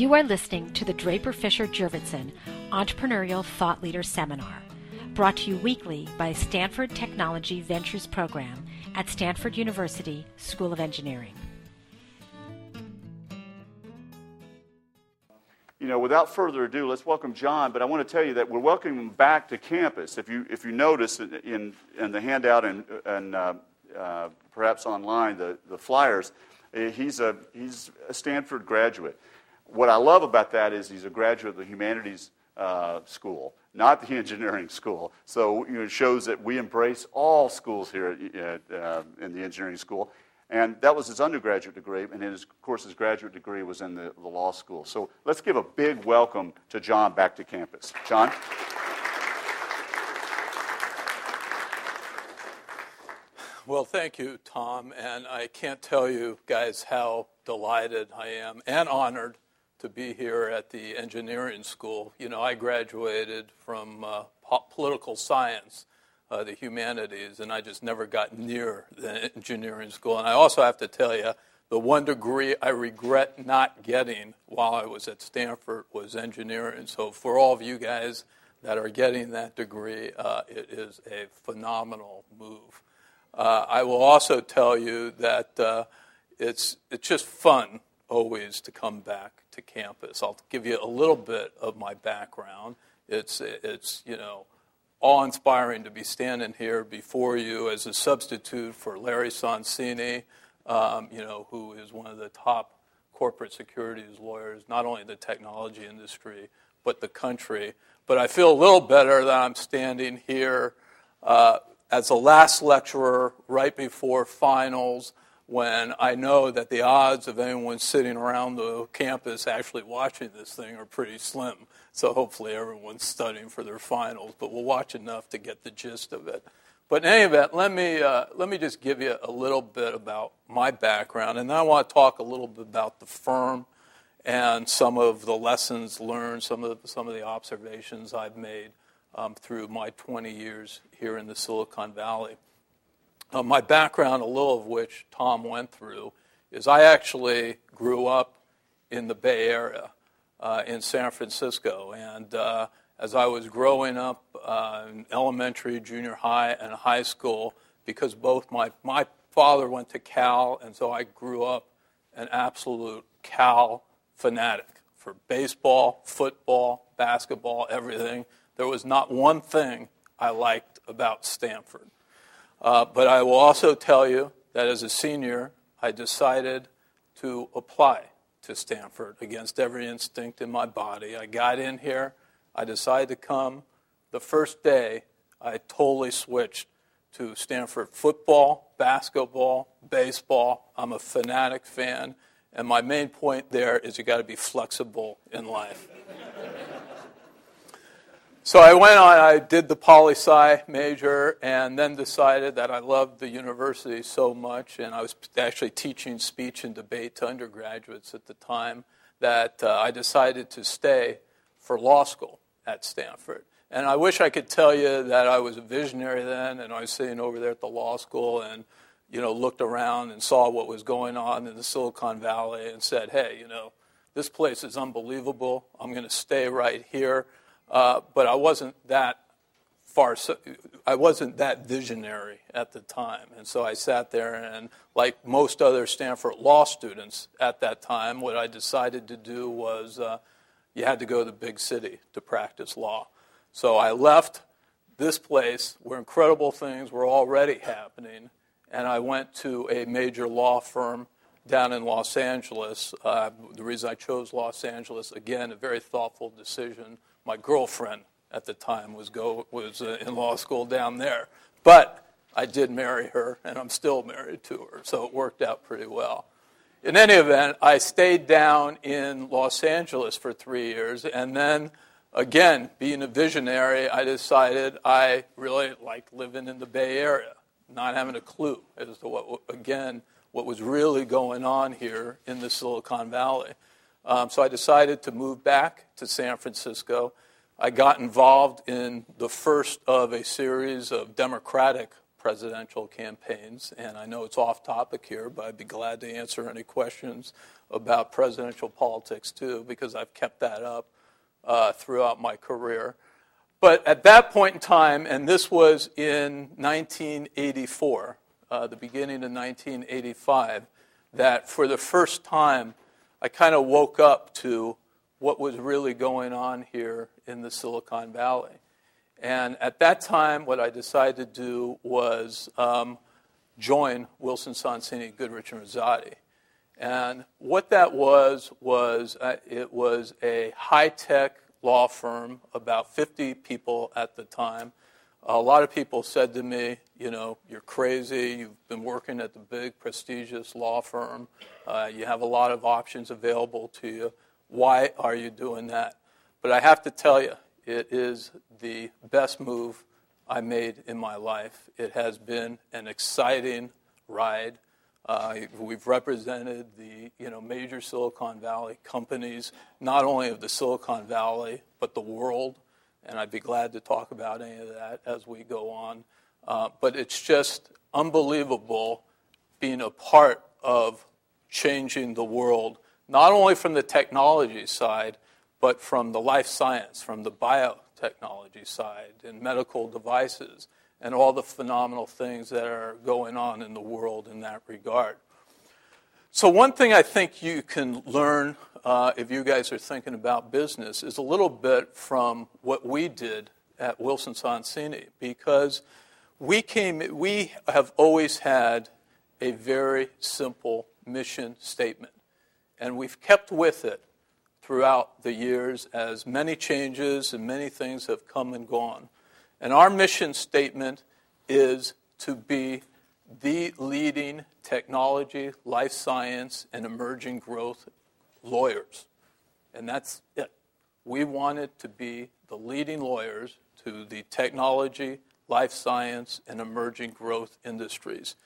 You are listening to the Draper Fisher Jurvetson Entrepreneurial Thought Leader Seminar, brought to you weekly by Stanford Technology Ventures Program at Stanford University School of Engineering. You know, without further ado, let's welcome John. But I want to tell you that we're welcoming him back to campus. If you if you notice in in the handout and and uh, uh, perhaps online the the flyers, eh, he's a he's a Stanford graduate what I love about that is he's a graduate of the humanities uh, school, not the engineering school. So you know, it shows that we embrace all schools here at, uh, in the engineering school. And that was his undergraduate degree, and his, of course his graduate degree was in the, the law school. So let's give a big welcome to John back to campus. John? Well, thank you, Tom. And I can't tell you guys how delighted I am and honored to be here at the engineering school. You know, I graduated from uh, political science, uh, the humanities, and I just never got near the engineering school. And I also have to tell you, the one degree I regret not getting while I was at Stanford was engineering. So for all of you guys that are getting that degree, uh, it is a phenomenal move. Uh, I will also tell you that uh, it's it's just fun always to come back to campus. I'll give you a little bit of my background. It's, it's you know, awe-inspiring to be standing here before you as a substitute for Larry Sonsini, um, you know, who is one of the top corporate securities lawyers, not only the technology industry, but the country. But I feel a little better that I'm standing here uh, as the last lecturer right before finals when I know that the odds of anyone sitting around the campus actually watching this thing are pretty slim. So hopefully everyone's studying for their finals, but we'll watch enough to get the gist of it. But in any event, let me, uh, let me just give you a little bit about my background, and then I want to talk a little bit about the firm and some of the lessons learned, some of the, some of the observations I've made um, through my 20 years here in the Silicon Valley. Uh, my background, a little of which Tom went through, is I actually grew up in the Bay Area, uh, in San Francisco. And uh, as I was growing up uh, in elementary, junior high, and high school, because both my, my father went to Cal, and so I grew up an absolute Cal fanatic for baseball, football, basketball, everything. There was not one thing I liked about Stanford. Uh, but I will also tell you that as a senior, I decided to apply to Stanford against every instinct in my body. I got in here, I decided to come. The first day, I totally switched to Stanford football, basketball, baseball. I'm a fanatic fan. And my main point there is you got to be flexible in life. So I went on, I did the poli sci major, and then decided that I loved the university so much, and I was actually teaching speech and debate to undergraduates at the time, that uh, I decided to stay for law school at Stanford. And I wish I could tell you that I was a visionary then, and I was sitting over there at the law school and you know, looked around and saw what was going on in the Silicon Valley and said, hey, you know, this place is unbelievable. I'm going to stay right here. Uh, but I wasn't that far, I wasn't that visionary at the time. And so I sat there, and like most other Stanford law students at that time, what I decided to do was uh, you had to go to the big city to practice law. So I left this place where incredible things were already happening, and I went to a major law firm down in Los Angeles. Uh, the reason I chose Los Angeles, again, a very thoughtful decision my girlfriend at the time was go was uh, in law school down there. But I did marry her, and I'm still married to her, so it worked out pretty well. In any event, I stayed down in Los Angeles for three years, and then again, being a visionary, I decided I really liked living in the Bay Area, not having a clue as to what, again, what was really going on here in the Silicon Valley. Um, so I decided to move back to San Francisco. I got involved in the first of a series of Democratic presidential campaigns, and I know it's off topic here, but I'd be glad to answer any questions about presidential politics too, because I've kept that up uh, throughout my career. But at that point in time, and this was in 1984, uh, the beginning of 1985, that for the first time I kind of woke up to what was really going on here in the Silicon Valley. And at that time, what I decided to do was um, join Wilson Sonsini, Goodrich, and Rosati. And what that was, was uh, it was a high tech law firm, about 50 people at the time. A lot of people said to me, you know, you're crazy. You've been working at the big, prestigious law firm. Uh, you have a lot of options available to you. Why are you doing that? But I have to tell you, it is the best move I made in my life. It has been an exciting ride. Uh, we've represented the you know, major Silicon Valley companies, not only of the Silicon Valley, but the world. And I'd be glad to talk about any of that as we go on. Uh, but it's just unbelievable being a part of changing the world, not only from the technology side, but from the life science, from the biotechnology side, and medical devices, and all the phenomenal things that are going on in the world in that regard. So, one thing I think you can learn uh, if you guys are thinking about business is a little bit from what we did at Wilson Sonsini, because we came, we have always had a very simple mission statement, and we've kept with it throughout the years as many changes and many things have come and gone. And our mission statement is to be the leading technology, life science, and emerging growth lawyers. And that's it. We wanted to be the leading lawyers to the technology, life science, and emerging growth industries.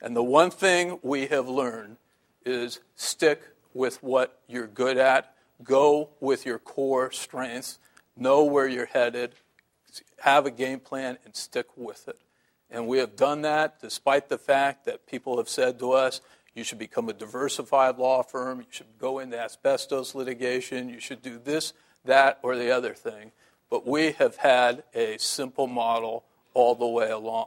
And the one thing we have learned is stick with what you're good at Go with your core strengths, know where you're headed, have a game plan, and stick with it. And we have done that despite the fact that people have said to us, you should become a diversified law firm, you should go into asbestos litigation, you should do this, that, or the other thing. But we have had a simple model all the way along.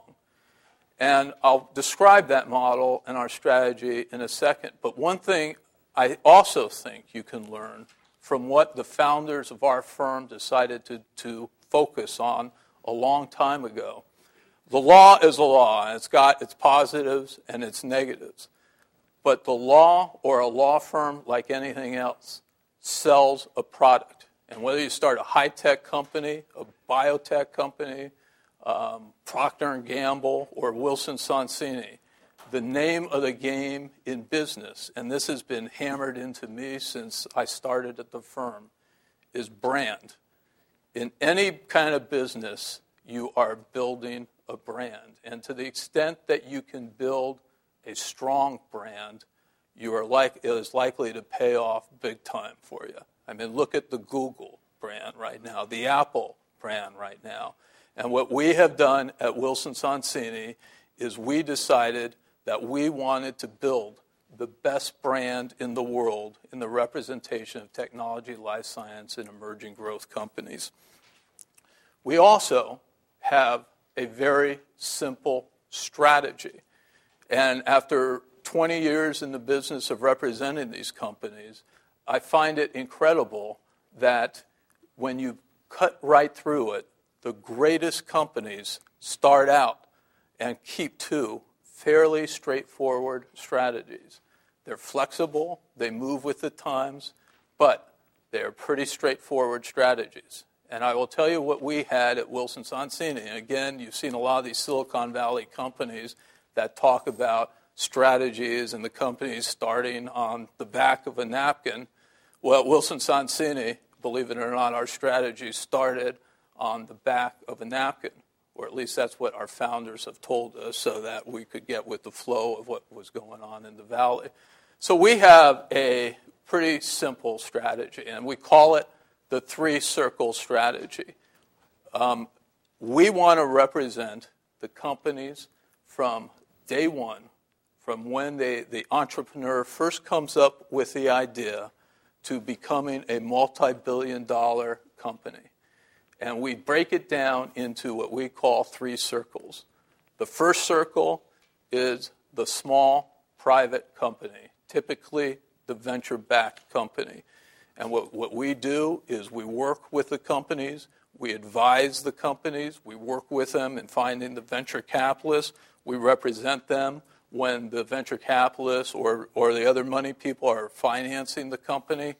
And I'll describe that model and our strategy in a second. But one thing I also think you can learn from what the founders of our firm decided to, to focus on a long time ago. The law is a law, and it's got its positives and its negatives. But the law or a law firm, like anything else, sells a product. And whether you start a high-tech company, a biotech company, um, Procter & Gamble, or Wilson Sonsini, the name of the game in business, and this has been hammered into me since I started at the firm, is brand. In any kind of business, you are building a brand. And to the extent that you can build a strong brand, you are like, it is likely to pay off big time for you. I mean, look at the Google brand right now, the Apple brand right now. And what we have done at Wilson Sonsini is we decided – that we wanted to build the best brand in the world in the representation of technology, life science, and emerging growth companies. We also have a very simple strategy. And after 20 years in the business of representing these companies, I find it incredible that when you cut right through it, the greatest companies start out and keep to fairly straightforward strategies. They're flexible, they move with the times, but they're pretty straightforward strategies. And I will tell you what we had at Wilson Sonsini. And again, you've seen a lot of these Silicon Valley companies that talk about strategies and the companies starting on the back of a napkin. Well, Wilson Sonsini, believe it or not, our strategy started on the back of a napkin or at least that's what our founders have told us, so that we could get with the flow of what was going on in the valley. So we have a pretty simple strategy, and we call it the three circle strategy. Um, we want to represent the companies from day one, from when they, the entrepreneur first comes up with the idea to becoming a multi billion dollar company. And we break it down into what we call three circles. The first circle is the small private company, typically the venture backed company. And what, we do is we work with the companies, we advise the companies, we work with them in finding the venture capitalists, we represent them when the venture capitalists or, or the other money people are financing the company,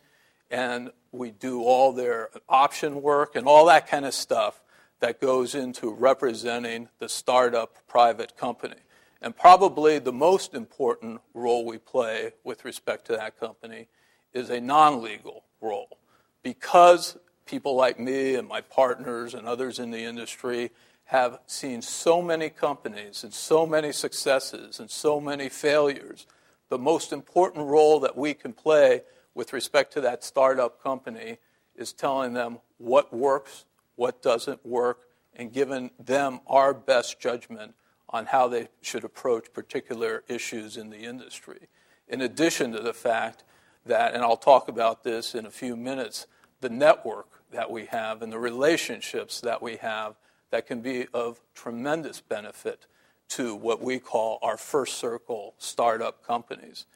and we do all their option work and all that kind of stuff that goes into representing the startup private company. And probably the most important role we play with respect to that company is a non legal role. Because people like me and my partners and others in the industry have seen so many companies and so many successes and so many failures, the most important role that we can play with respect to that startup company is telling them what works, what doesn't work, and giving them our best judgment on how they should approach particular issues in the industry. In addition to the fact that, and I'll talk about this in a few minutes, the network that we have and the relationships that we have that can be of tremendous benefit to what we call our first circle startup companies.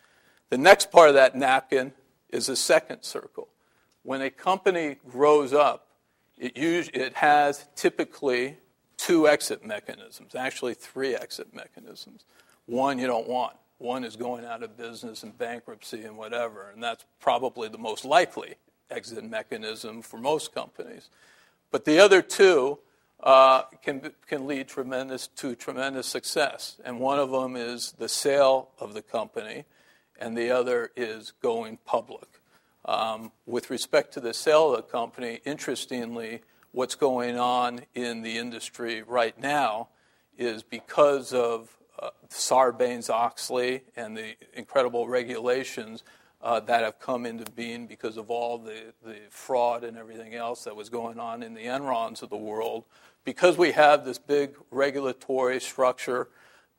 The next part of that napkin is the second circle. When a company grows up, it, usually, it has typically two exit mechanisms, actually, three exit mechanisms. One you don't want. One is going out of business and bankruptcy and whatever, and that's probably the most likely exit mechanism for most companies. But the other two uh, can, can lead tremendous, to tremendous success. And one of them is the sale of the company, and the other is going public. Um, with respect to the sale of the company, interestingly, what's going on in the industry right now is because of uh, Sarbanes Oxley and the incredible regulations uh, that have come into being because of all the, the fraud and everything else that was going on in the Enrons of the world. Because we have this big regulatory structure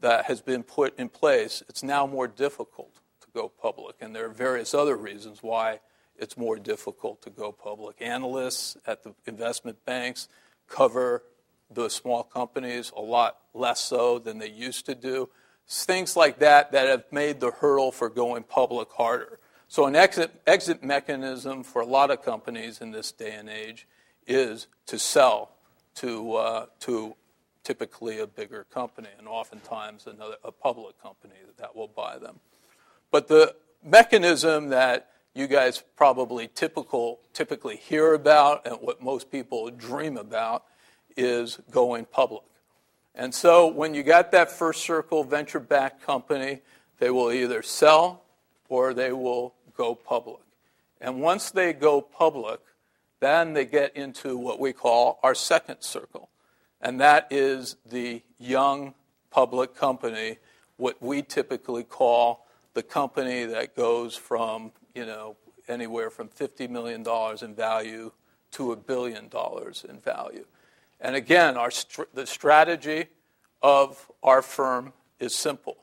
that has been put in place, it's now more difficult to go public. And there are various other reasons why it's more difficult to go public. Analysts at the investment banks cover the small companies a lot less so than they used to do. things like that that have made the hurdle for going public harder. So, an exit, exit mechanism for a lot of companies in this day and age is to sell to, uh, to typically a bigger company and oftentimes another, a public company that will buy them. But the mechanism that you guys probably typical, typically hear about and what most people dream about is going public. And so when you got that first circle venture backed company, they will either sell or they will go public. And once they go public, then they get into what we call our second circle. And that is the young public company, what we typically call the company that goes from you know, anywhere from $50 million in value to a billion dollars in value. And again, our the strategy of our firm is simple.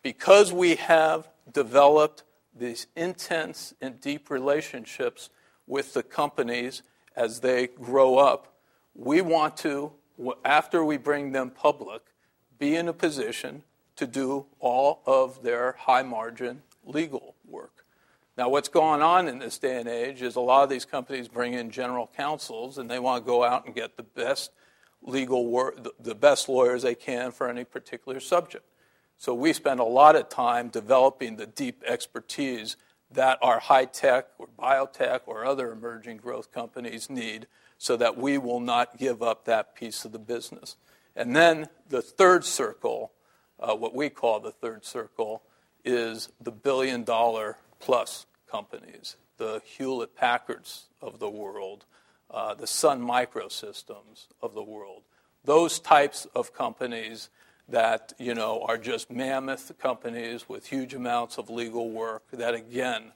Because we have developed these intense and deep relationships with the companies as they grow up, we want to, after we bring them public, be in a position to do all of their high margin legal work. Now, what's going on in this day and age is a lot of these companies bring in general counsels and they want to go out and get the best legal work, the best lawyers they can for any particular subject. So we spend a lot of time developing the deep expertise that our high tech or biotech or other emerging growth companies need so that we will not give up that piece of the business. And then the third circle, uh, what we call the third circle, is the billion dollar plus companies, the Hewlett Packards of the world, uh, the Sun Microsystems of the world. Those types of companies that you know are just mammoth companies with huge amounts of legal work. That again,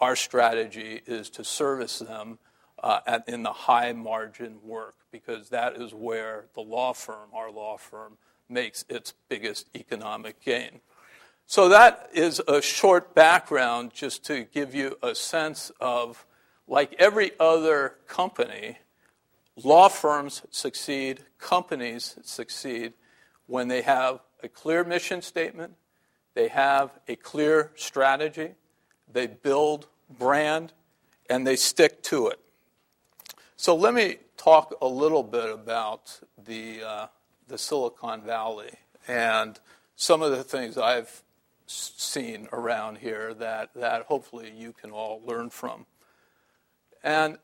our strategy is to service them uh, at, in the high margin work because that is where the law firm, our law firm, makes its biggest economic gain. So that is a short background just to give you a sense of, like every other company, law firms succeed, companies succeed when they have a clear mission statement, they have a clear strategy, they build brand, and they stick to it. So let me talk a little bit about the, uh, the Silicon Valley and some of the things I've seen around here that, that hopefully you can all learn from. And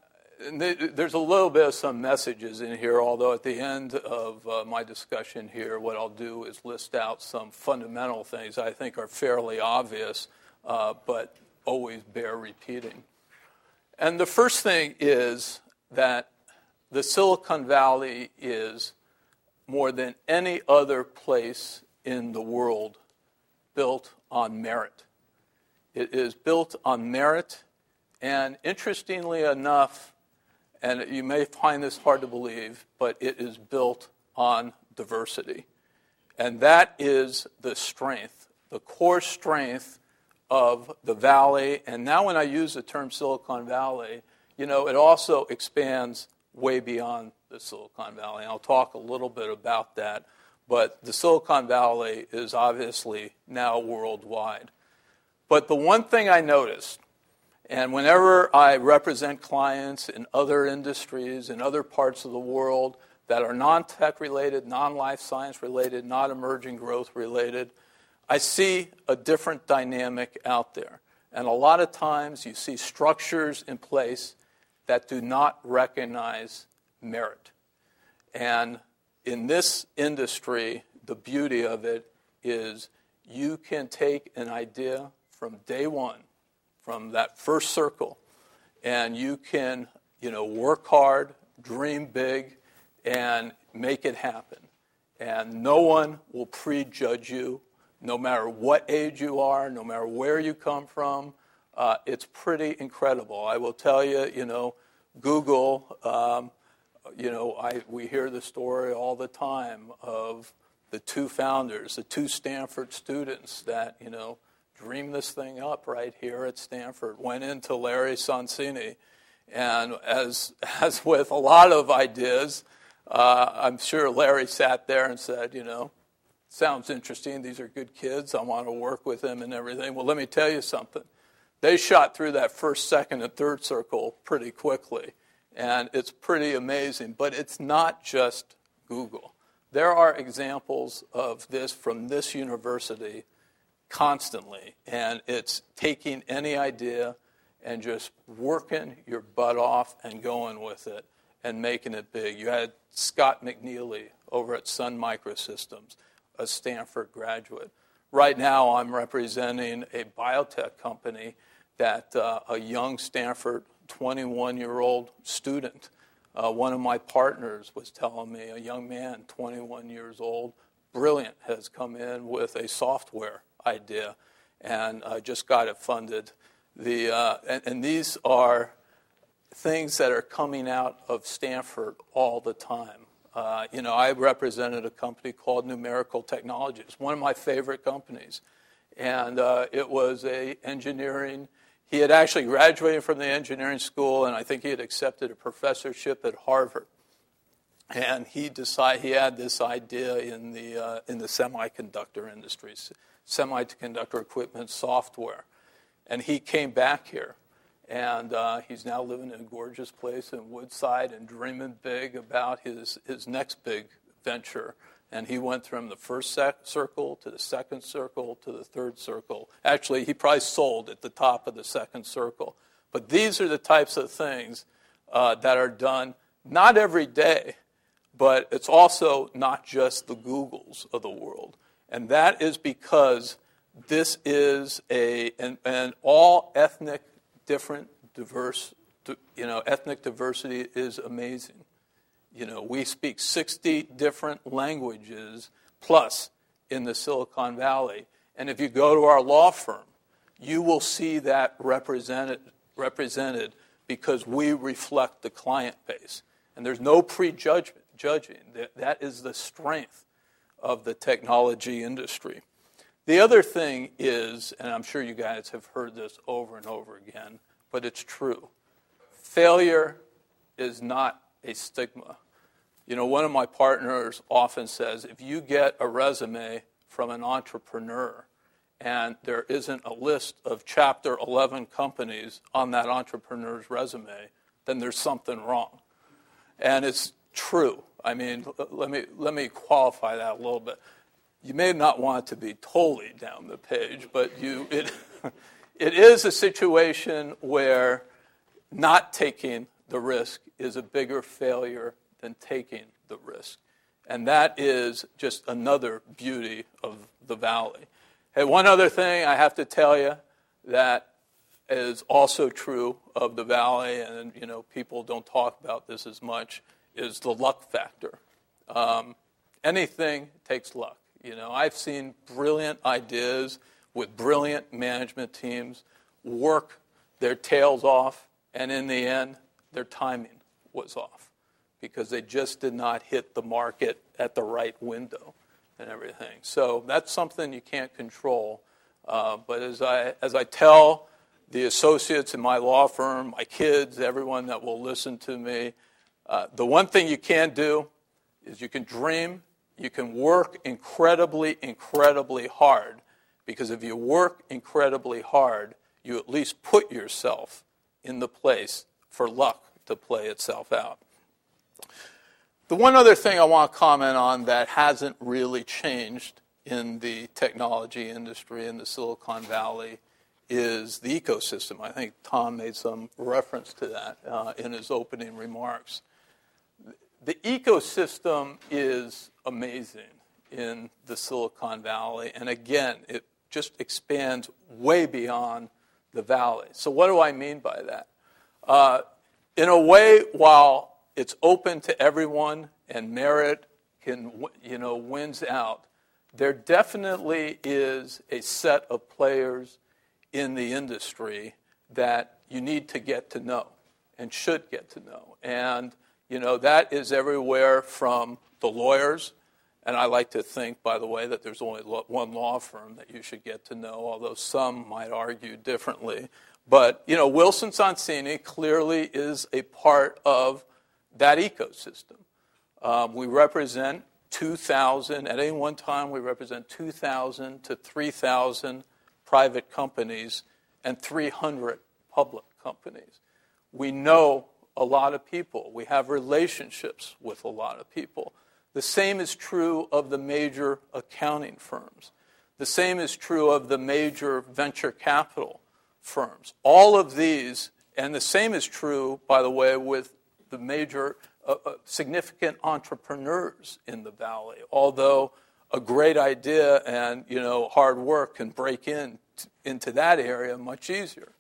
there's a little bit of some messages in here, although at the end of uh, my discussion here, what I'll do is list out some fundamental things I think are fairly obvious, uh, but always bear repeating. And the first thing is that the Silicon Valley is more than any other place in the world built on merit. It is built on merit, and interestingly enough, and you may find this hard to believe, but it is built on diversity. And that is the strength, the core strength of the valley. And now, when I use the term Silicon Valley, you know, it also expands way beyond the Silicon Valley. And I'll talk a little bit about that. But the Silicon Valley is obviously now worldwide. But the one thing I noticed, and whenever I represent clients in other industries, in other parts of the world that are non tech related, non life science related, not emerging growth related, I see a different dynamic out there. And a lot of times you see structures in place that do not recognize merit. And in this industry, the beauty of it is you can take an idea from day one, from that first circle, and you can, you know, work hard, dream big, and make it happen. And no one will prejudge you no matter what age you are, no matter where you come from. Uh, it's pretty incredible. I will tell you, you know, Google, um, you know, I, we hear the story all the time of the two founders, the two Stanford students that, you know, dreamed this thing up right here at Stanford, went into Larry Sonsini. And as, as with a lot of ideas, uh, I'm sure Larry sat there and said, you know, sounds interesting. These are good kids. I want to work with them and everything. Well, let me tell you something. They shot through that first, second, and third circle pretty quickly. And it's pretty amazing. But it's not just Google. There are examples of this from this university constantly. And it's taking any idea and just working your butt off and going with it and making it big. You had Scott McNealy over at Sun Microsystems a Stanford graduate. Right now, I'm representing a biotech company that uh, a young Stanford 21 year old student, uh, one of my partners was telling me, a young man, 21 years old, brilliant, has come in with a software idea and just got it funded. The, uh, and, and these are things that are coming out of Stanford all the time. Uh, you know, I represented a company called Numerical Technologies, one of my favorite companies. And uh, it was a engineering, he had actually graduated from the engineering school, and I think he had accepted a professorship at Harvard. And he decided, he had this idea in the, uh, in the semiconductor industry, semiconductor equipment software. And he came back here and uh, he's now living in a gorgeous place in Woodside and dreaming big about his, his next big venture. And he went from the first sec- circle to the second circle to the third circle. Actually, he probably sold at the top of the second circle. But these are the types of things uh, that are done not every day, but it's also not just the Googles of the world. And that is because this is a, an, an all ethnic different, diverse, you know, ethnic diversity is amazing. You know, we speak 60 different languages plus in the Silicon Valley. And if you go to our law firm, you will see that represented, represented because we reflect the client base. And there's no prejudgment judging. That, is the strength of the technology industry. The other thing is, and I'm sure you guys have heard this over and over again, but it's true. Failure is not a stigma. You know, one of my partners often says if you get a resume from an entrepreneur and there isn't a list of chapter 11 companies on that entrepreneur's resume, then there's something wrong. And it's true. I mean, let me, let me qualify that a little bit. You may not want to be totally down the page, but you, it, it is a situation where not taking the risk is a bigger failure than taking the risk. And that is just another beauty of the valley. Hey, one other thing I have to tell you that is also true of the valley, and you know people don't talk about this as much, is the luck factor. Um, anything takes luck. You know, I've seen brilliant ideas with brilliant management teams work their tails off, and in the end, their timing was off because they just did not hit the market at the right window and everything. So that's something you can't control. Uh, but as I, as I tell the associates in my law firm, my kids, everyone that will listen to me, uh, the one thing you can do is you can dream, you can work incredibly, incredibly hard. Because if you work incredibly hard, you at least put yourself in the place for luck to play itself out. The one other thing I want to comment on that hasn't really changed in the technology industry in the Silicon Valley is the ecosystem. I think Tom made some reference to that uh, in his opening remarks. The ecosystem is amazing in the Silicon Valley, and again, it just expands way beyond the valley. So, what do I mean by that? Uh, in a way, while it's open to everyone and merit can you know wins out there definitely is a set of players in the industry that you need to get to know and should get to know and you know that is everywhere from the lawyers and I like to think, by the way, that there's only one law firm that you should get to know, although some might argue differently. But, you know, Wilson Sonsini clearly is a part of that ecosystem. Um, we represent 2,000, at any one time, we represent 2,000 to 3,000 private companies and 300 public companies. We know a lot of people, we have relationships with a lot of people. The same is true of the major accounting firms. The same is true of the major venture capital firms. All of these, and the same is true, by the way, with the major uh, uh, significant entrepreneurs in the valley. Although a great idea and you know hard work can break in t- into that area much easier.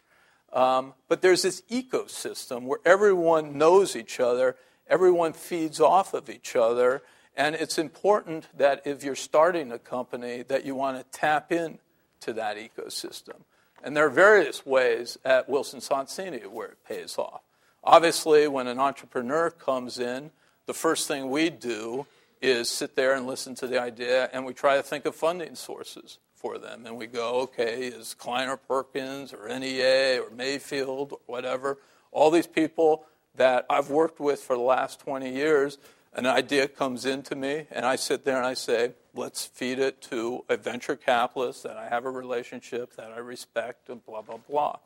Um, but there's this ecosystem where everyone knows each other, everyone feeds off of each other, and it's important that if you're starting a company that you want to tap in to that ecosystem. And there are various ways at Wilson Sonsini where it pays off. Obviously, when an entrepreneur comes in, the first thing we do is sit there and listen to the idea, and we try to think of funding sources for them. And we go, okay, is Kleiner Perkins or NEA or Mayfield or whatever, all these people that I've worked with for the last 20 years, an idea comes into me, and I sit there and I say, let's feed it to a venture capitalist that I have a relationship, that I respect, and blah, blah, blah.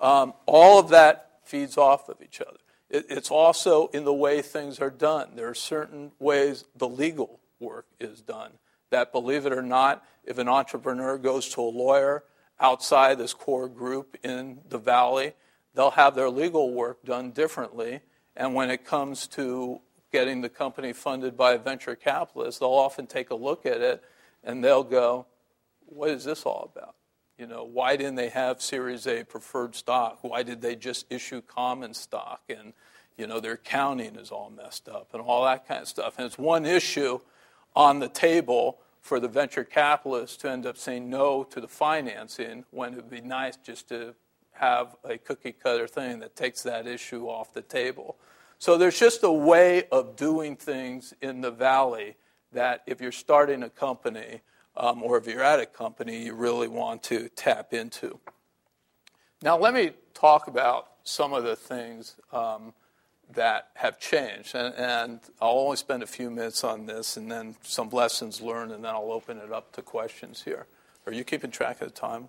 Um, all of that feeds off of each other. It, it's also in the way things are done. There are certain ways the legal work is done that, believe it or not, if an entrepreneur goes to a lawyer outside this core group in the valley, they'll have their legal work done differently. And when it comes to getting the company funded by a venture capitalist, they'll often take a look at it and they'll go, What is this all about? You know, why didn't they have Series A preferred stock? Why did they just issue common stock? And, you know, their accounting is all messed up and all that kind of stuff. And it's one issue on the table for the venture capitalists to end up saying no to the financing when it would be nice just to have a cookie cutter thing that takes that issue off the table. So there's just a way of doing things in the valley that if you're starting a company, um, or if you're at a company you really want to tap into. Now, let me talk about some of the things um, that have changed. And, and, I'll only spend a few minutes on this and then some lessons learned, and then I'll open it up to questions here. Are you keeping track of the time?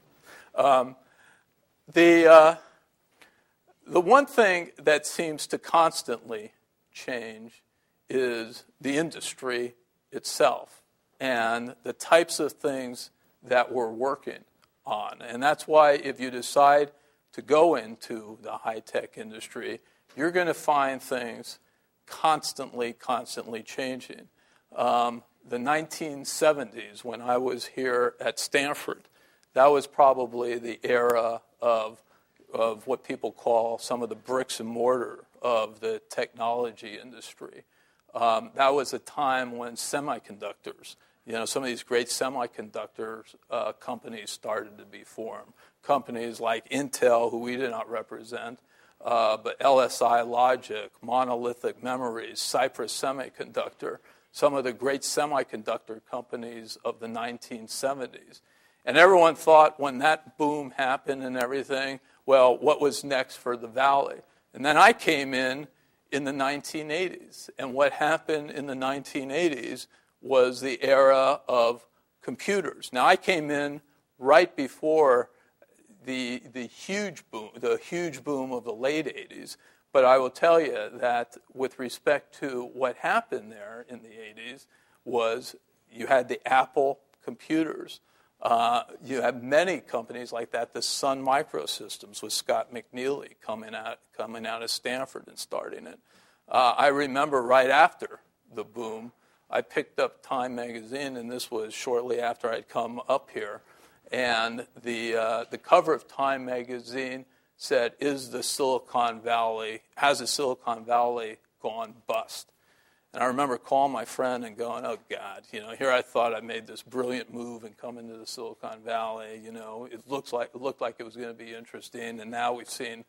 um, the, uh, the one thing that seems to constantly change is the industry itself and the types of things that we're working on. And that's why if you decide to go into the high tech industry, you're going to find things constantly, constantly changing. Um, the 1970s, when I was here at Stanford, that was probably the era of, of what people call some of the bricks and mortar of the technology industry. Um, that was a time when semiconductors, you know, some of these great semiconductor uh, companies started to be formed. Companies like Intel, who we did not represent, uh, but LSI Logic, Monolithic Memories, Cypress Semiconductor, some of the great semiconductor companies of the 1970s. And everyone thought when that boom happened and everything, well, what was next for the Valley? And then I came in in the 1980s. And what happened in the 1980s was the era of computers. Now, I came in right before the, the huge boom, the huge boom of the late 80s. But I will tell you that with respect to what happened there in the 80s was you had the Apple computers. Uh, you had many companies like that. The Sun Microsystems with Scott McNealy coming out, coming out of Stanford and starting it. Uh, I remember right after the boom, I picked up Time magazine, and this was shortly after I'd come up here. And the, uh, the cover of Time magazine said, Is the Silicon Valley, has the Silicon Valley gone bust? And I remember calling my friend and going, Oh, God, you know, here I thought I made this brilliant move and come into the Silicon Valley. You know, it, looks like, it looked like it was going to be interesting. And now we've seen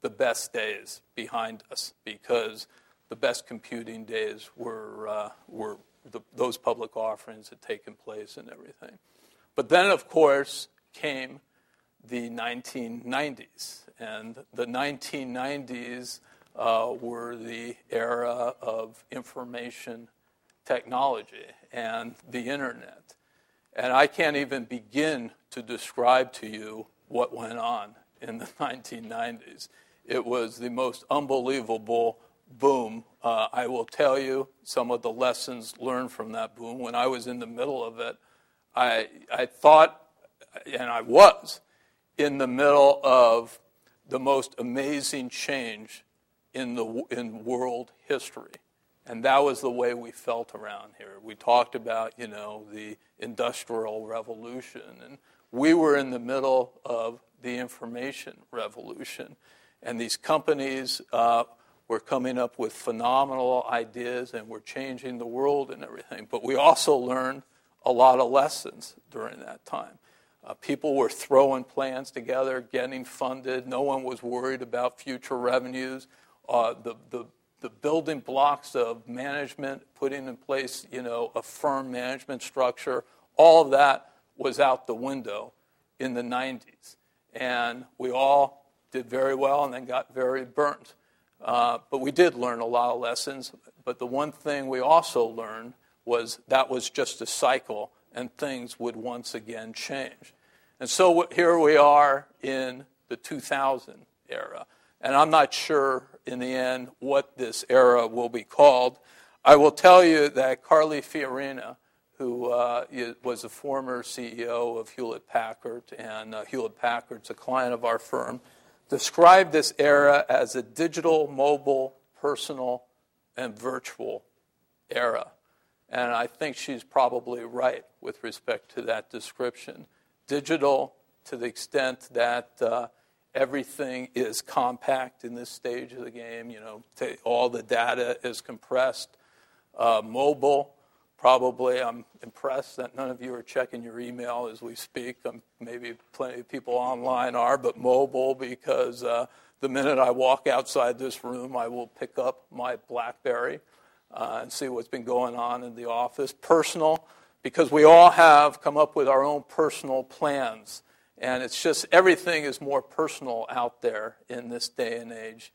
the best days behind us because the best computing days were, uh, were the, those public offerings had taken place and everything. But then, of course, came the 1990s. And the 1990s uh, were the era of information technology and the internet. And I can't even begin to describe to you what went on in the 1990s. It was the most unbelievable boom. Uh, I will tell you some of the lessons learned from that boom. When I was in the middle of it, I, I thought, and I was, in the middle of the most amazing change in, the, in world history. And that was the way we felt around here. We talked about, you know, the industrial revolution, and we were in the middle of the information revolution. And these companies uh, were coming up with phenomenal ideas and were changing the world and everything. But we also learned a lot of lessons during that time. Uh, people were throwing plans together, getting funded. No one was worried about future revenues. Uh, the, the, the building blocks of management, putting in place, you know, a firm management structure, all of that was out the window in the 90s. And we all did very well and then got very burnt. Uh, but we did learn a lot of lessons. But the one thing we also learned was that was just a cycle and things would once again change. And so here we are in the 2000 era. And I'm not sure in the end what this era will be called. I will tell you that Carly Fiorina, who uh, was a former CEO of Hewlett Packard, and uh, Hewlett Packard's a client of our firm, described this era as a digital, mobile, personal, and virtual era. And I think she's probably right with respect to that description. Digital to the extent that uh, everything is compact in this stage of the game, you know, all the data is compressed. Uh, mobile Probably, I'm impressed that none of you are checking your email as we speak. Um, maybe plenty of people online are, but mobile because uh, the minute I walk outside this room, I will pick up my Blackberry uh, and see what's been going on in the office. Personal, because we all have come up with our own personal plans. And it's just everything is more personal out there in this day and age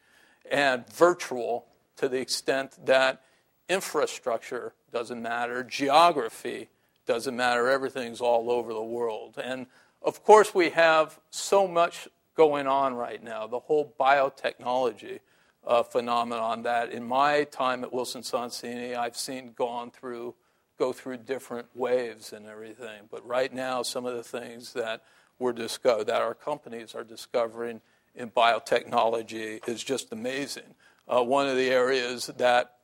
and virtual to the extent that infrastructure doesn't matter, geography doesn't matter, everything's all over the world. And of course, we have so much going on right now, the whole biotechnology uh, phenomenon that in my time at Wilson Sonsini, I've seen gone through, go through different waves and everything. But right now, some of the things that we're discover, that our companies are discovering in biotechnology is just amazing. Uh, one of the areas that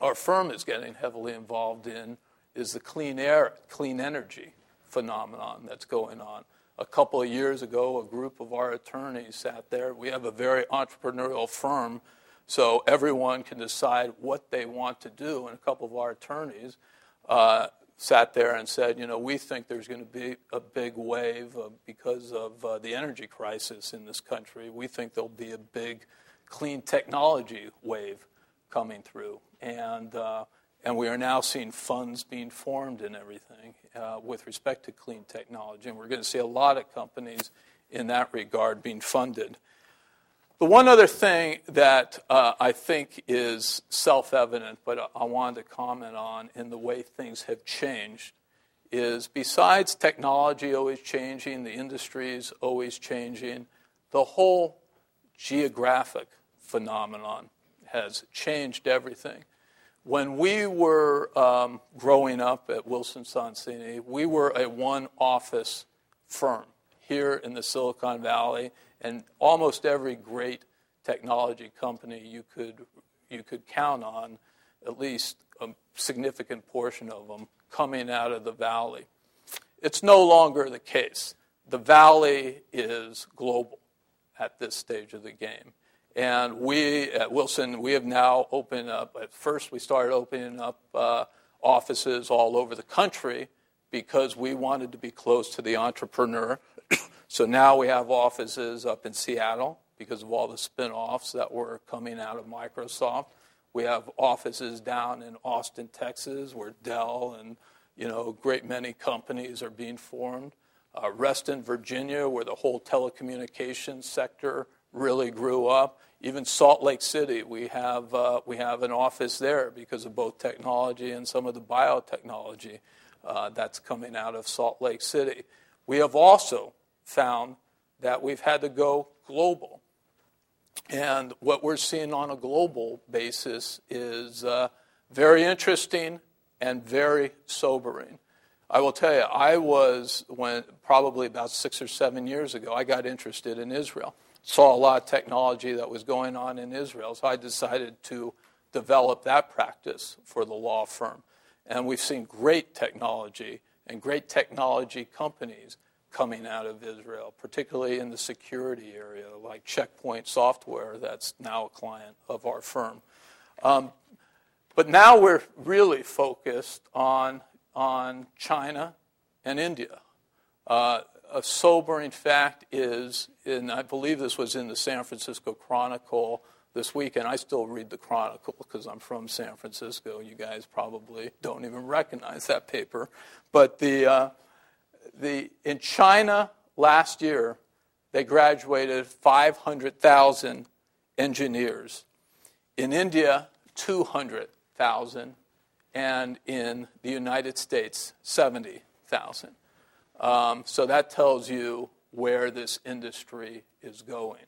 our firm is getting heavily involved in is the clean air, clean energy phenomenon that's going on. A couple of years ago, a group of our attorneys sat there. We have a very entrepreneurial firm, so everyone can decide what they want to do. And a couple of our attorneys uh, sat there and said, you know, we think there's going to be a big wave because of uh, the energy crisis in this country. We think there'll be a big clean technology wave coming through. And, uh, and we are now seeing funds being formed and everything uh, with respect to clean technology. And we're going to see a lot of companies in that regard being funded. The one other thing that uh, I think is self evident, but I wanted to comment on in the way things have changed, is besides technology always changing, the industry is always changing, the whole geographic phenomenon has changed everything. When we were um, growing up at Wilson Sonsini, we were a one office firm here in the Silicon Valley and almost every great technology company you could, you could count on, at least a significant portion of them, coming out of the valley. It's no longer the case. The valley is global at this stage of the game. And we at Wilson, we have now opened up, at first we started opening up uh, offices all over the country because we wanted to be close to the entrepreneur so now we have offices up in Seattle because of all the spin offs that were coming out of Microsoft. We have offices down in Austin, Texas, where Dell and you know, a great many companies are being formed. Uh, Reston, Virginia, where the whole telecommunications sector really grew up. Even Salt Lake City, we have, uh, we have an office there because of both technology and some of the biotechnology uh, that's coming out of Salt Lake City. We have also found that we've had to go global. And what we're seeing on a global basis is uh, very interesting and very sobering. I will tell you, I was, when probably about six or seven years ago, I got interested in Israel. Saw a lot of technology that was going on in Israel, so I decided to develop that practice for the law firm. And we've seen great technology and great technology companies coming out of Israel, particularly in the security area, like Checkpoint Software, that's now a client of our firm. Um, but now we're really focused on, on China and India. Uh, a sobering fact is, and I believe this was in the San Francisco Chronicle this week, and I still read the Chronicle because I'm from San Francisco. You guys probably don't even recognize that paper. But the, uh, the, in China last year, they graduated 500,000 engineers. In India, 200,000. And in the United States, 70,000. Um, so that tells you where this industry is going.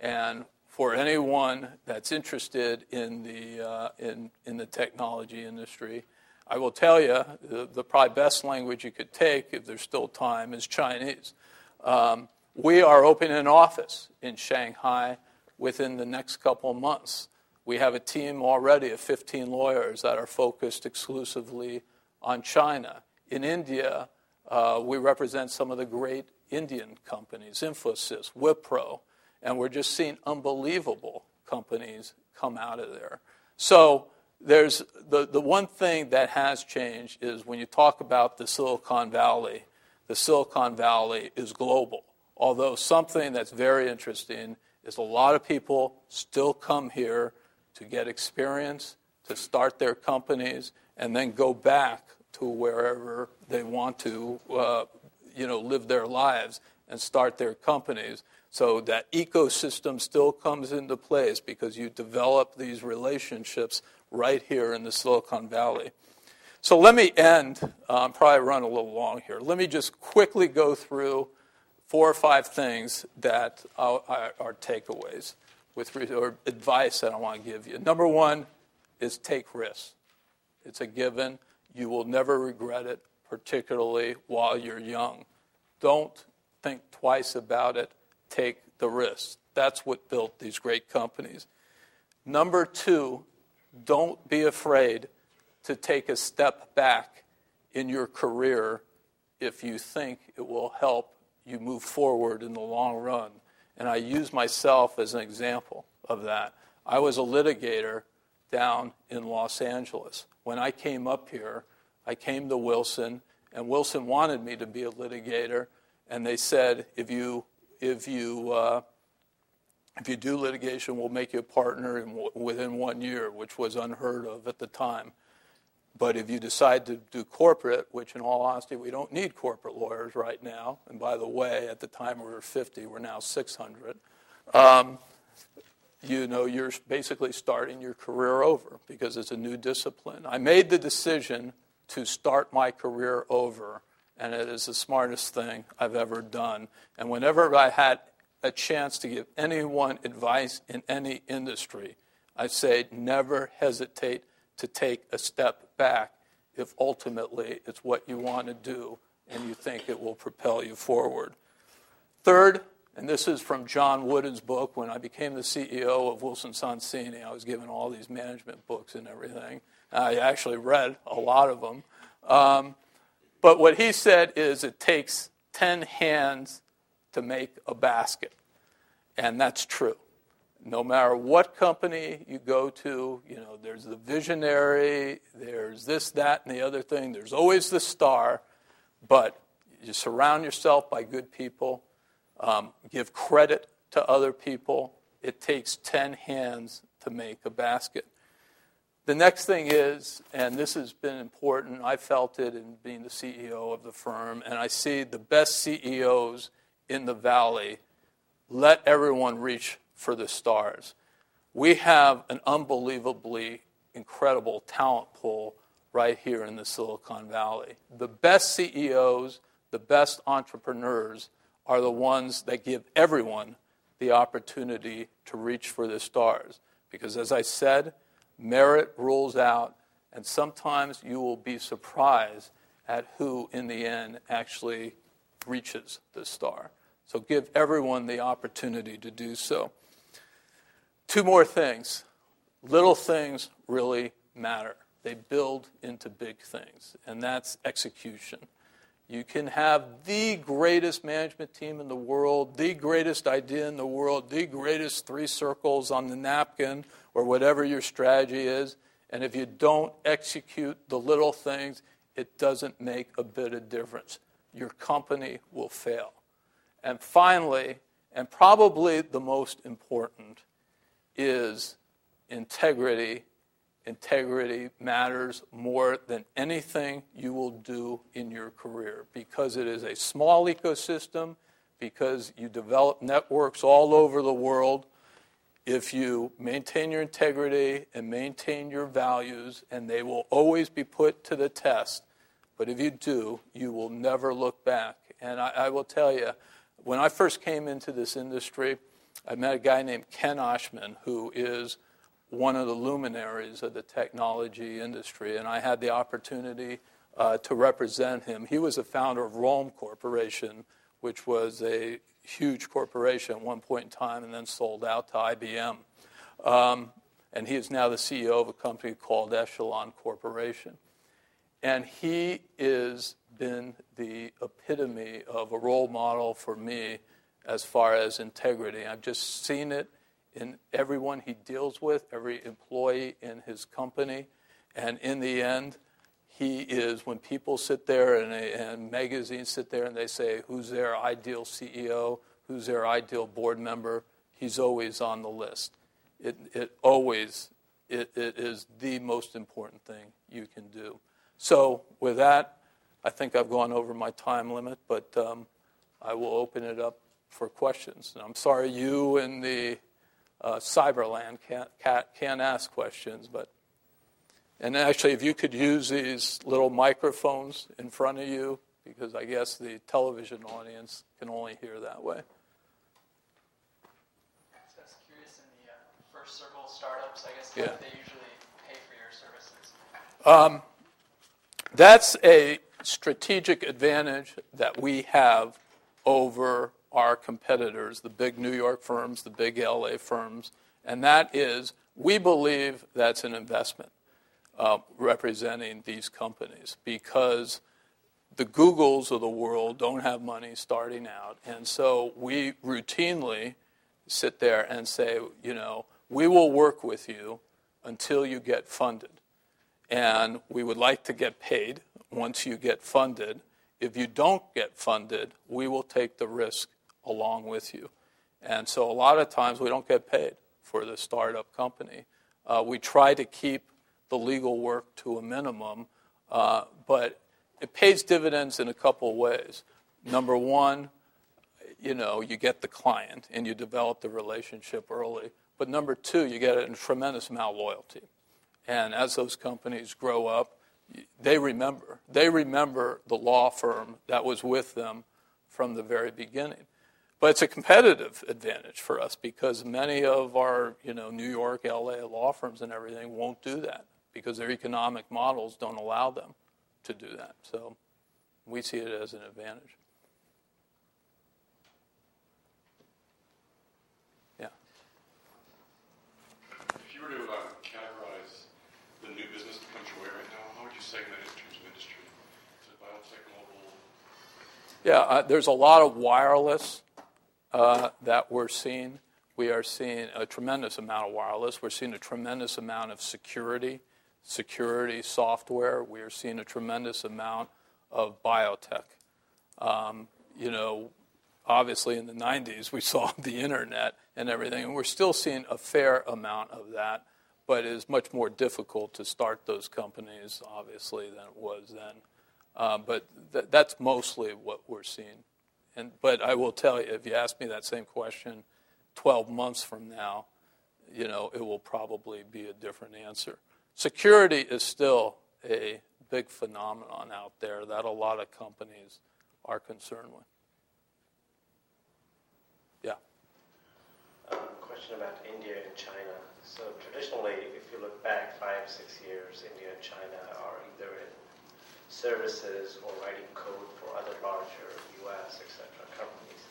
And for anyone that's interested in the, uh, in, in the technology industry, I will tell you, the, the, probably best language you could take, if there's still time, is Chinese. Um, we are opening an office in Shanghai within the next couple of months. We have a team already of 15 lawyers that are focused exclusively on China. In India, uh, we represent some of the great Indian companies, Infosys, Wipro, and we're just seeing unbelievable companies come out of there. So there's the, the one thing that has changed is when you talk about the Silicon Valley, the Silicon Valley is global. Although something that's very interesting is a lot of people still come here to get experience, to start their companies, and then go back to wherever they want to, uh, you know, live their lives and start their companies. So that ecosystem still comes into place because you develop these relationships right here in the Silicon Valley. So let me end, um, probably run a little long here. Let me just quickly go through four or five things that are, are takeaways with or advice that I want to give you. Number one is take risks. It's a given. You will never regret it, particularly while you're young. Don't think twice about it. Take the risk. That's what built these great companies. Number two, don't be afraid to take a step back in your career if you think it will help you move forward in the long run. And I use myself as an example of that. I was a litigator down in Los Angeles. When I came up here, I came to Wilson, and Wilson wanted me to be a litigator, and they said, if you, if you, uh, if you do litigation, we'll make you a partner in, within one year, which was unheard of at the time. But if you decide to do corporate, which in all honesty, we don't need corporate lawyers right now, and by the way, at the time we were 50, we're now 600, um, you know, you're basically starting your career over because it's a new discipline. I made the decision to start my career over, and it is the smartest thing I've ever done. And whenever I had a chance to give anyone advice in any industry, I say never hesitate to take a step back if ultimately it's what you want to do and you think it will propel you forward. Third, and this is from John Wooden's book. When I became the CEO of Wilson Sonsini, I was given all these management books and everything. I actually read a lot of them. Um, but what he said is it takes 10 hands to make a basket. And that's true no matter what company you go to, you know, there's the visionary, there's this, that, and the other thing. There's always the star, but you surround yourself by good people, um, give credit to other people. It takes 10 hands to make a basket. The next thing is, and this has been important, I felt it in being the CEO of the firm, and I see the best CEOs in the valley let everyone reach for the stars. We have an unbelievably incredible talent pool right here in the Silicon Valley. The best CEOs, the best entrepreneurs are the ones that give everyone the opportunity to reach for the stars. Because as I said, merit rules out, and sometimes you will be surprised at who, in the end, actually reaches the star. So give everyone the opportunity to do so. Two more things. Little things really matter. They build into big things, and that's execution. You can have the greatest management team in the world, the greatest idea in the world, the greatest three circles on the napkin, or whatever your strategy is. And if you don't execute the little things, it doesn't make a bit of difference. Your company will fail. And finally, and probably the most important, is integrity. Integrity matters more than anything you will do in your career because it is a small ecosystem, because you develop networks all over the world. If you maintain your integrity and maintain your values, and they will always be put to the test, but if you do, you will never look back. And I, I will tell you, when I first came into this industry, I met a guy named Ken Oshman, who is one of the luminaries of the technology industry, and I had the opportunity uh, to represent him. He was the founder of ROLM Corporation, which was a huge corporation at one point in time and then sold out to IBM. Um, and he is now the CEO of a company called Echelon Corporation. And he has been the epitome of a role model for me as far as integrity. I've just seen it in everyone he deals with, every employee in his company. And in the end, he is, when people sit there and, and magazines sit there and they say, who's their ideal CEO, who's their ideal board member, he's always on the list. It, it always it, it is the most important thing you can do. So, with that, I think I've gone over my time limit, but um, I will open it up for questions. And I'm sorry you and the uh, Cyberland can't, can't ask questions, but and actually, if you could use these little microphones in front of you, because I guess the television audience can only hear that way. So I was curious in the uh, first circle startups, I guess, yeah. they usually pay for your services? Um, that's a strategic advantage that we have over our competitors, the big New York firms, the big LA firms, and that is we believe that's an investment uh, representing these companies because the Googles of the world don't have money starting out. And so we routinely sit there and say, you know, we will work with you until you get funded. And we would like to get paid once you get funded. If you don't get funded, we will take the risk along with you. And so a lot of times we don't get paid for the startup company. Uh, we try to keep the legal work to a minimum, uh, but it pays dividends in a couple of ways. Number one, you know, you get the client and you develop the relationship early. But number two, you get a tremendous amount of loyalty. And as those companies grow up, they remember. They remember the law firm that was with them from the very beginning. But it's a competitive advantage for us because many of our, you know, New York, LA law firms and everything won't do that because their economic models don't allow them to do that. So we see it as an advantage. Yeah. If you were to uh, categorize the new business that comes your way right now, how would you segment it in terms of industry? Is it biotech, mobile? Yeah, uh, there's a lot of wireless uh, that we're seeing. We are seeing a tremendous amount of wireless. We're seeing a tremendous amount of security, security software. We are seeing a tremendous amount of biotech. Um, you know, obviously in the 90s we saw the internet and everything, and we're still seeing a fair amount of that, but it is much more difficult to start those companies, obviously, than it was then. Uh, but th- that's mostly what we're seeing. And, but I will tell you, if you ask me that same question 12 months from now, you know, it will probably be a different answer. Security is still a big phenomenon out there that a lot of companies are concerned with. Yeah. Um, question about India and China. So traditionally, if you look back five, six years, India and China are either in services or writing code for other larger U.S., etc. companies.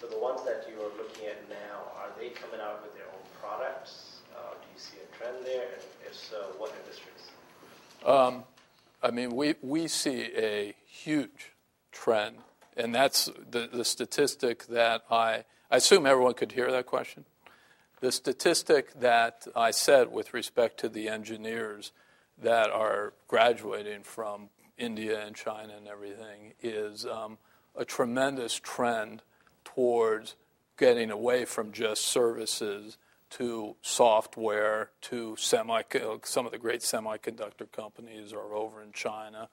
So the ones that you are looking at now, are they coming out with their own products? Uh, do you see a trend there? And if so, what industries? Um, I mean, we, we see a huge trend, and that's the, the statistic that I, I assume everyone could hear that question. The statistic that I said with respect to the engineers that are graduating from India and China and everything is um, a tremendous trend towards getting away from just services to software to semi some of the great semiconductor companies are over in China.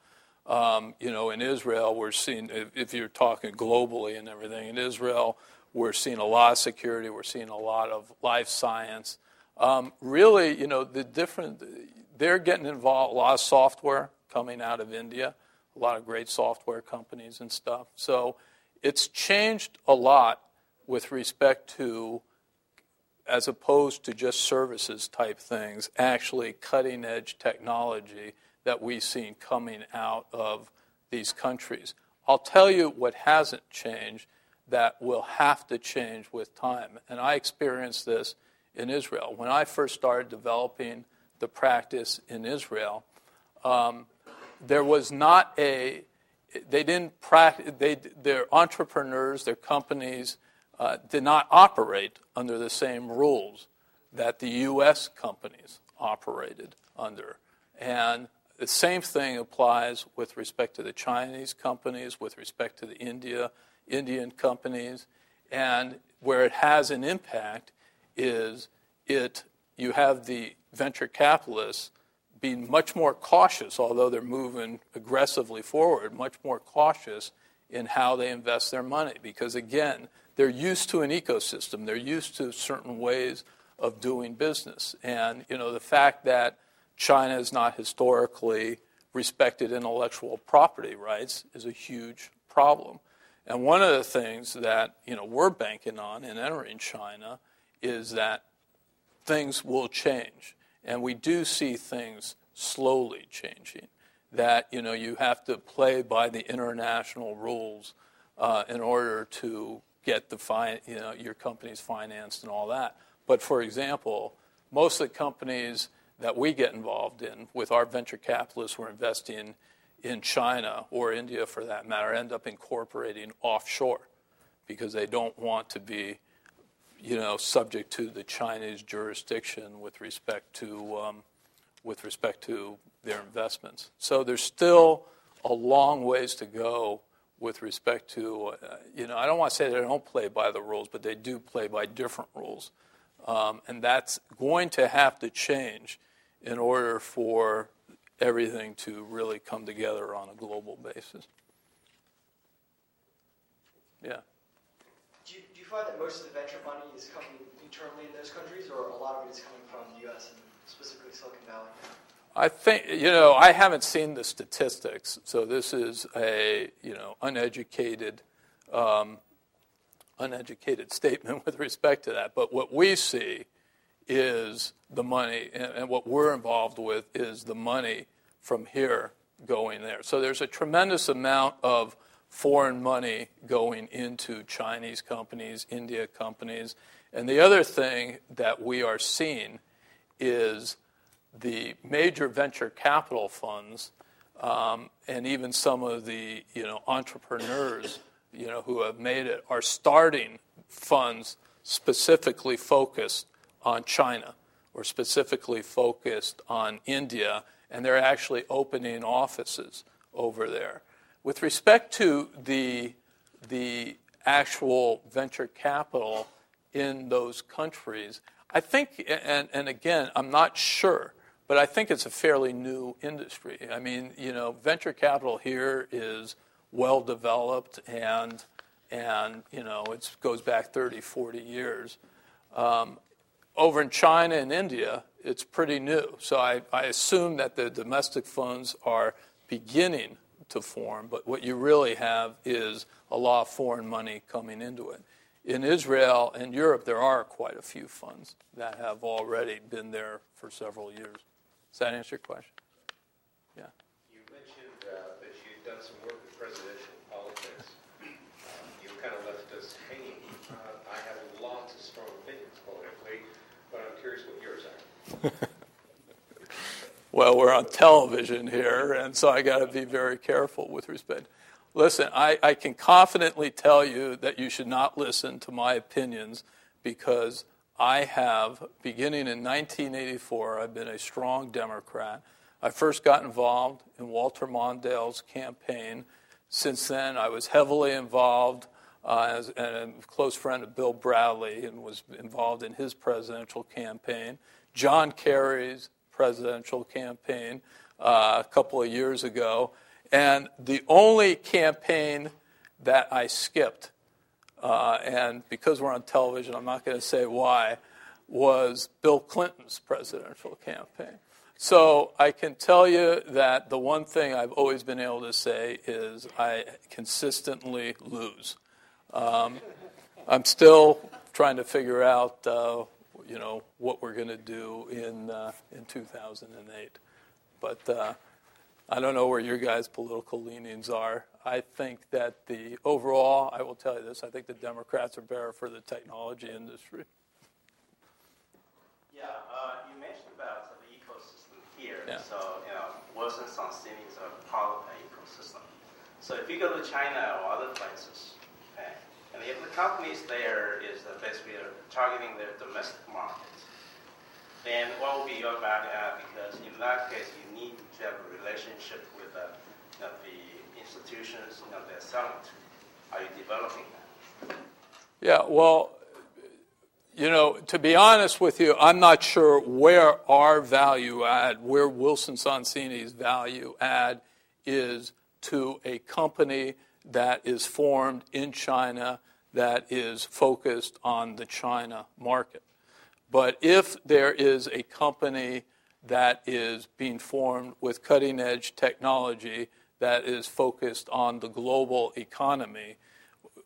Um, you know, in Israel, we're seeing if, if, you're talking globally and everything in Israel, we're seeing a lot of security. We're seeing a lot of life science. Um, really, you know, the different they're getting involved. A lot of software coming out of India, a lot of great software companies and stuff. So it's changed a lot with respect to, as opposed to just services type things, actually cutting edge technology that we've seen coming out of these countries. I'll tell you what hasn't changed that will have to change with time. And I experienced this in Israel. When I first started developing the practice in Israel, um, there was not a they didn't practice they their entrepreneurs their companies uh, did not operate under the same rules that the U.S. companies operated under, and the same thing applies with respect to the Chinese companies, with respect to the India Indian companies, and where it has an impact is it you have the venture capitalists being much more cautious, although they're moving aggressively forward, much more cautious in how they invest their money. Because again, they're used to an ecosystem, they're used to certain ways of doing business. And you know, the fact that China has not historically respected intellectual property rights is a huge problem. And one of the things that you know, we're banking on in entering China is that things will change. And we do see things slowly changing. That you know you have to play by the international rules uh, in order to get the fi- you know your companies financed and all that. But for example, most of the companies that we get involved in with our venture capitalists we're investing in China or India for that matter end up incorporating offshore because they don't want to be you know, subject to the Chinese jurisdiction with respect to um, with respect to their investments. So there's still a long ways to go with respect to, uh, you know, I don't want to say they don't play by the rules, but they do play by different rules. Um, and that's going to have to change in order for everything to really come together on a global basis. Yeah. Do you, do you find that most of the venture money is coming internally in those countries, or a lot of it is coming from the U.S. and specifically Silicon Valley? I think you know I haven't seen the statistics, so this is a you know uneducated, um, uneducated statement with respect to that. But what we see is the money, and, and what we're involved with is the money from here going there. So there's a tremendous amount of foreign money going into Chinese companies, India companies. And the other thing that we are seeing is the major venture capital funds um, and even some of the you know, entrepreneurs you know, who have made it are starting funds specifically focused on China or specifically focused on India, and they're actually opening offices over there. With respect to the, the actual venture capital in those countries, I think, and, and again, I'm not sure, but I think it's a fairly new industry. I mean, you know, venture capital here is well developed and, and you know, it goes back 30, 40 years. Um, over in China and India, it's pretty new. So I, I assume that the domestic funds are beginning to form, but what you really have is a lot of foreign money coming into it. In Israel and Europe, there are quite a few funds that have already been there for several years. Does that answer your question? Yeah. You mentioned uh, that you'd done some work with presidential politics. Uh, you kind of left us hanging. Uh, I have lots of strong opinions politically, but I'm curious what yours are. well, we're on television here, and so I got to be very careful with respect. Listen, I, I can confidently tell you that you should not listen to my opinions because I have, beginning in 1984, I've been a strong Democrat. I first got involved in Walter Mondale's campaign. Since then, I was heavily involved uh, as a close friend of Bill Bradley and was involved in his presidential campaign. John Kerry's presidential campaign uh, a couple of years ago. And the only campaign that I skipped, uh, and because we're on television, I'm not going to say why, was Bill Clinton's presidential campaign. So I can tell you that the one thing I've always been able to say is I consistently lose. Um, I'm still trying to figure out uh, you know, what we're going to do in, uh, in 2008. But uh, I don't know where your guys' political leanings are. I think that the overall, I will tell you this, I think the Democrats are better for the technology industry. Yeah, uh, you mentioned about the ecosystem here. Yeah. So, you know, Wilson Sonsini is a part of the ecosystem. So if you go to China or other places, and if the companies there is that basically targeting their domestic market, then what will be your value add? Because in that case, you need to have a relationship with the, you know, the institutions you know, they're selling to. Are you developing that? Yeah, well, You know, to be honest with you, I'm not sure where our value add, where Wilson Sonsini's value add is to a company that is formed in China that is focused on the China market. But if there is a company that is being formed with cutting edge technology that is focused on the global economy,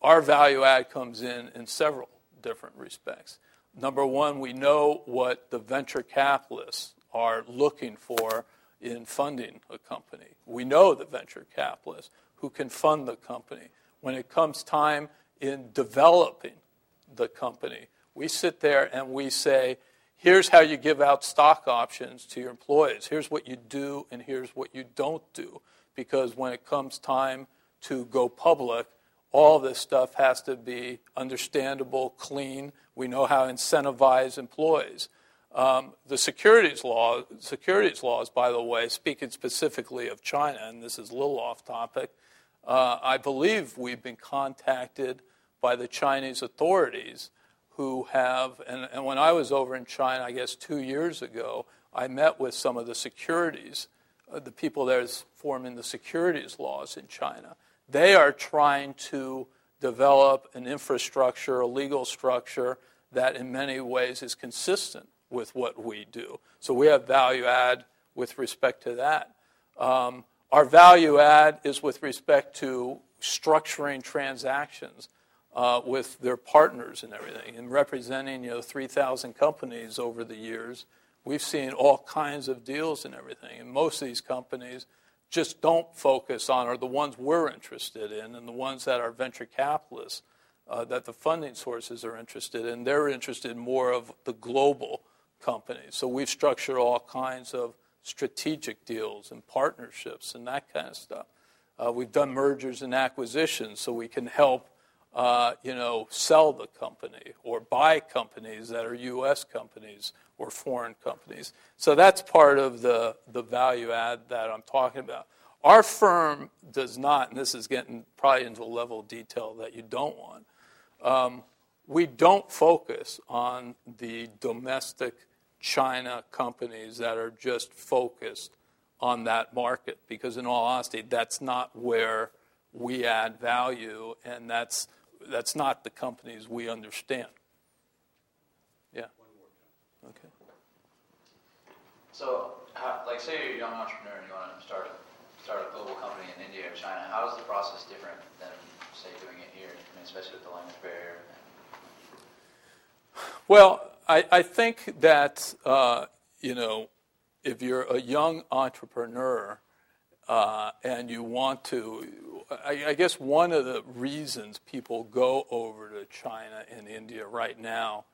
our value add comes in in several different respects. Number one, we know what the venture capitalists are looking for in funding a company. We know the venture capitalists who can fund the company. When it comes time in developing the company, we sit there and we say, here's how you give out stock options to your employees. Here's what you do, and here's what you don't do. Because when it comes time to go public, all this stuff has to be understandable, clean. We know how to incentivize employees. Um, the securities law, securities laws, by the way, speaking specifically of China, and this is a little off topic, uh, I believe we've been contacted by the Chinese authorities who have, and, and, when I was over in China, I guess two years ago, I met with some of the securities, uh, the people is forming the securities laws in China. They are trying to develop an infrastructure, a legal structure that in many ways is consistent with what we do. So we have value add with respect to that. Um, our value add is with respect to structuring transactions uh, with their partners and everything, and representing you know 3,000 companies over the years. We've seen all kinds of deals and everything, and most of these companies just don't focus on are the ones we're interested in and the ones that are venture capitalists uh, that the funding sources are interested in. They're interested in more of the global companies. So we've structured all kinds of strategic deals and partnerships and that kind of stuff. Uh, we've done mergers and acquisitions so we can help, uh, you know, sell the company or buy companies that are U.S. companies or foreign companies. So that's part of the, the value add that I'm talking about. Our firm does not, and this is getting probably into a level of detail that you don't want, um, we don't focus on the domestic China companies that are just focused on that market because, in all honesty, that's not where we add value, and that's, that's not the companies we understand. Yeah. Okay. So, how, like, say you're a young entrepreneur and you want to start a, start a global company in India or China. How is the process different than, say, doing it here? I mean, especially with the language barrier. Well, I, I think that uh, you know, if you're a young entrepreneur uh, and you want to, I, I guess one of the reasons people go over to China and India right now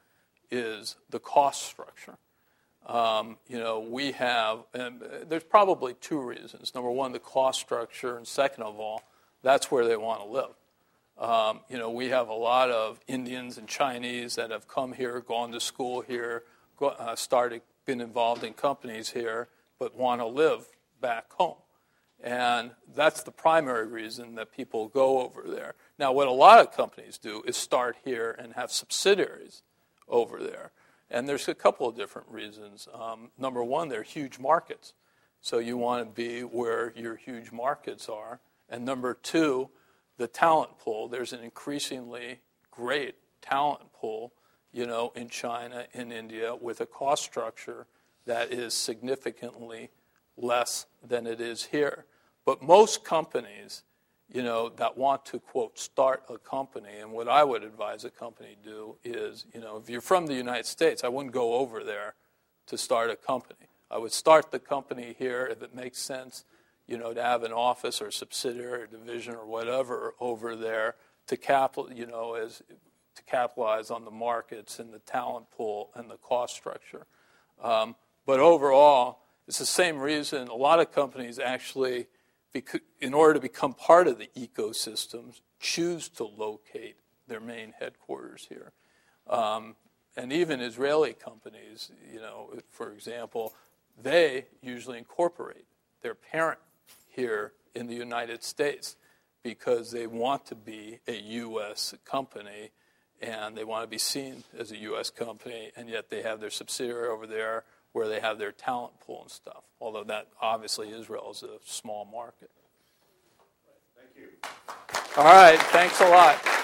is the cost structure. Um, you know, we have, and there's probably two reasons. Number one, the cost structure, and second of all, that's where they want to live. Um, you know, we have a lot of Indians and Chinese that have come here, gone to school here, go, uh, started, been involved in companies here, but want to live back home. And that's the primary reason that people go over there. Now, what a lot of companies do is start here and have subsidiaries over there. And there's a couple of different reasons. Um, number one, they're huge markets. So you want to be where your huge markets are. And number two, the talent pool. There's an increasingly great talent pool, you know, in China, in India, with a cost structure that is significantly less than it is here. But most companies you know, that want to, quote, start a company. And what I would advise a company do is, you know, if you're from the United States, I wouldn't go over there to start a company. I would start the company here if it makes sense, you know, to have an office or subsidiary or division or whatever over there to capital, you know, as to capitalize on the markets and the talent pool and the cost structure. Um, but overall, it's the same reason a lot of companies actually in order to become part of the ecosystems, choose to locate their main headquarters here. Um, and even Israeli companies, you know, for example, they usually incorporate their parent here in the United States because they want to be a U.S. company and they want to be seen as a U.S. company, and yet they have their subsidiary over there where they have their talent pool and stuff. Although that obviously Israel is a small market. Thank you. All right, thanks a lot.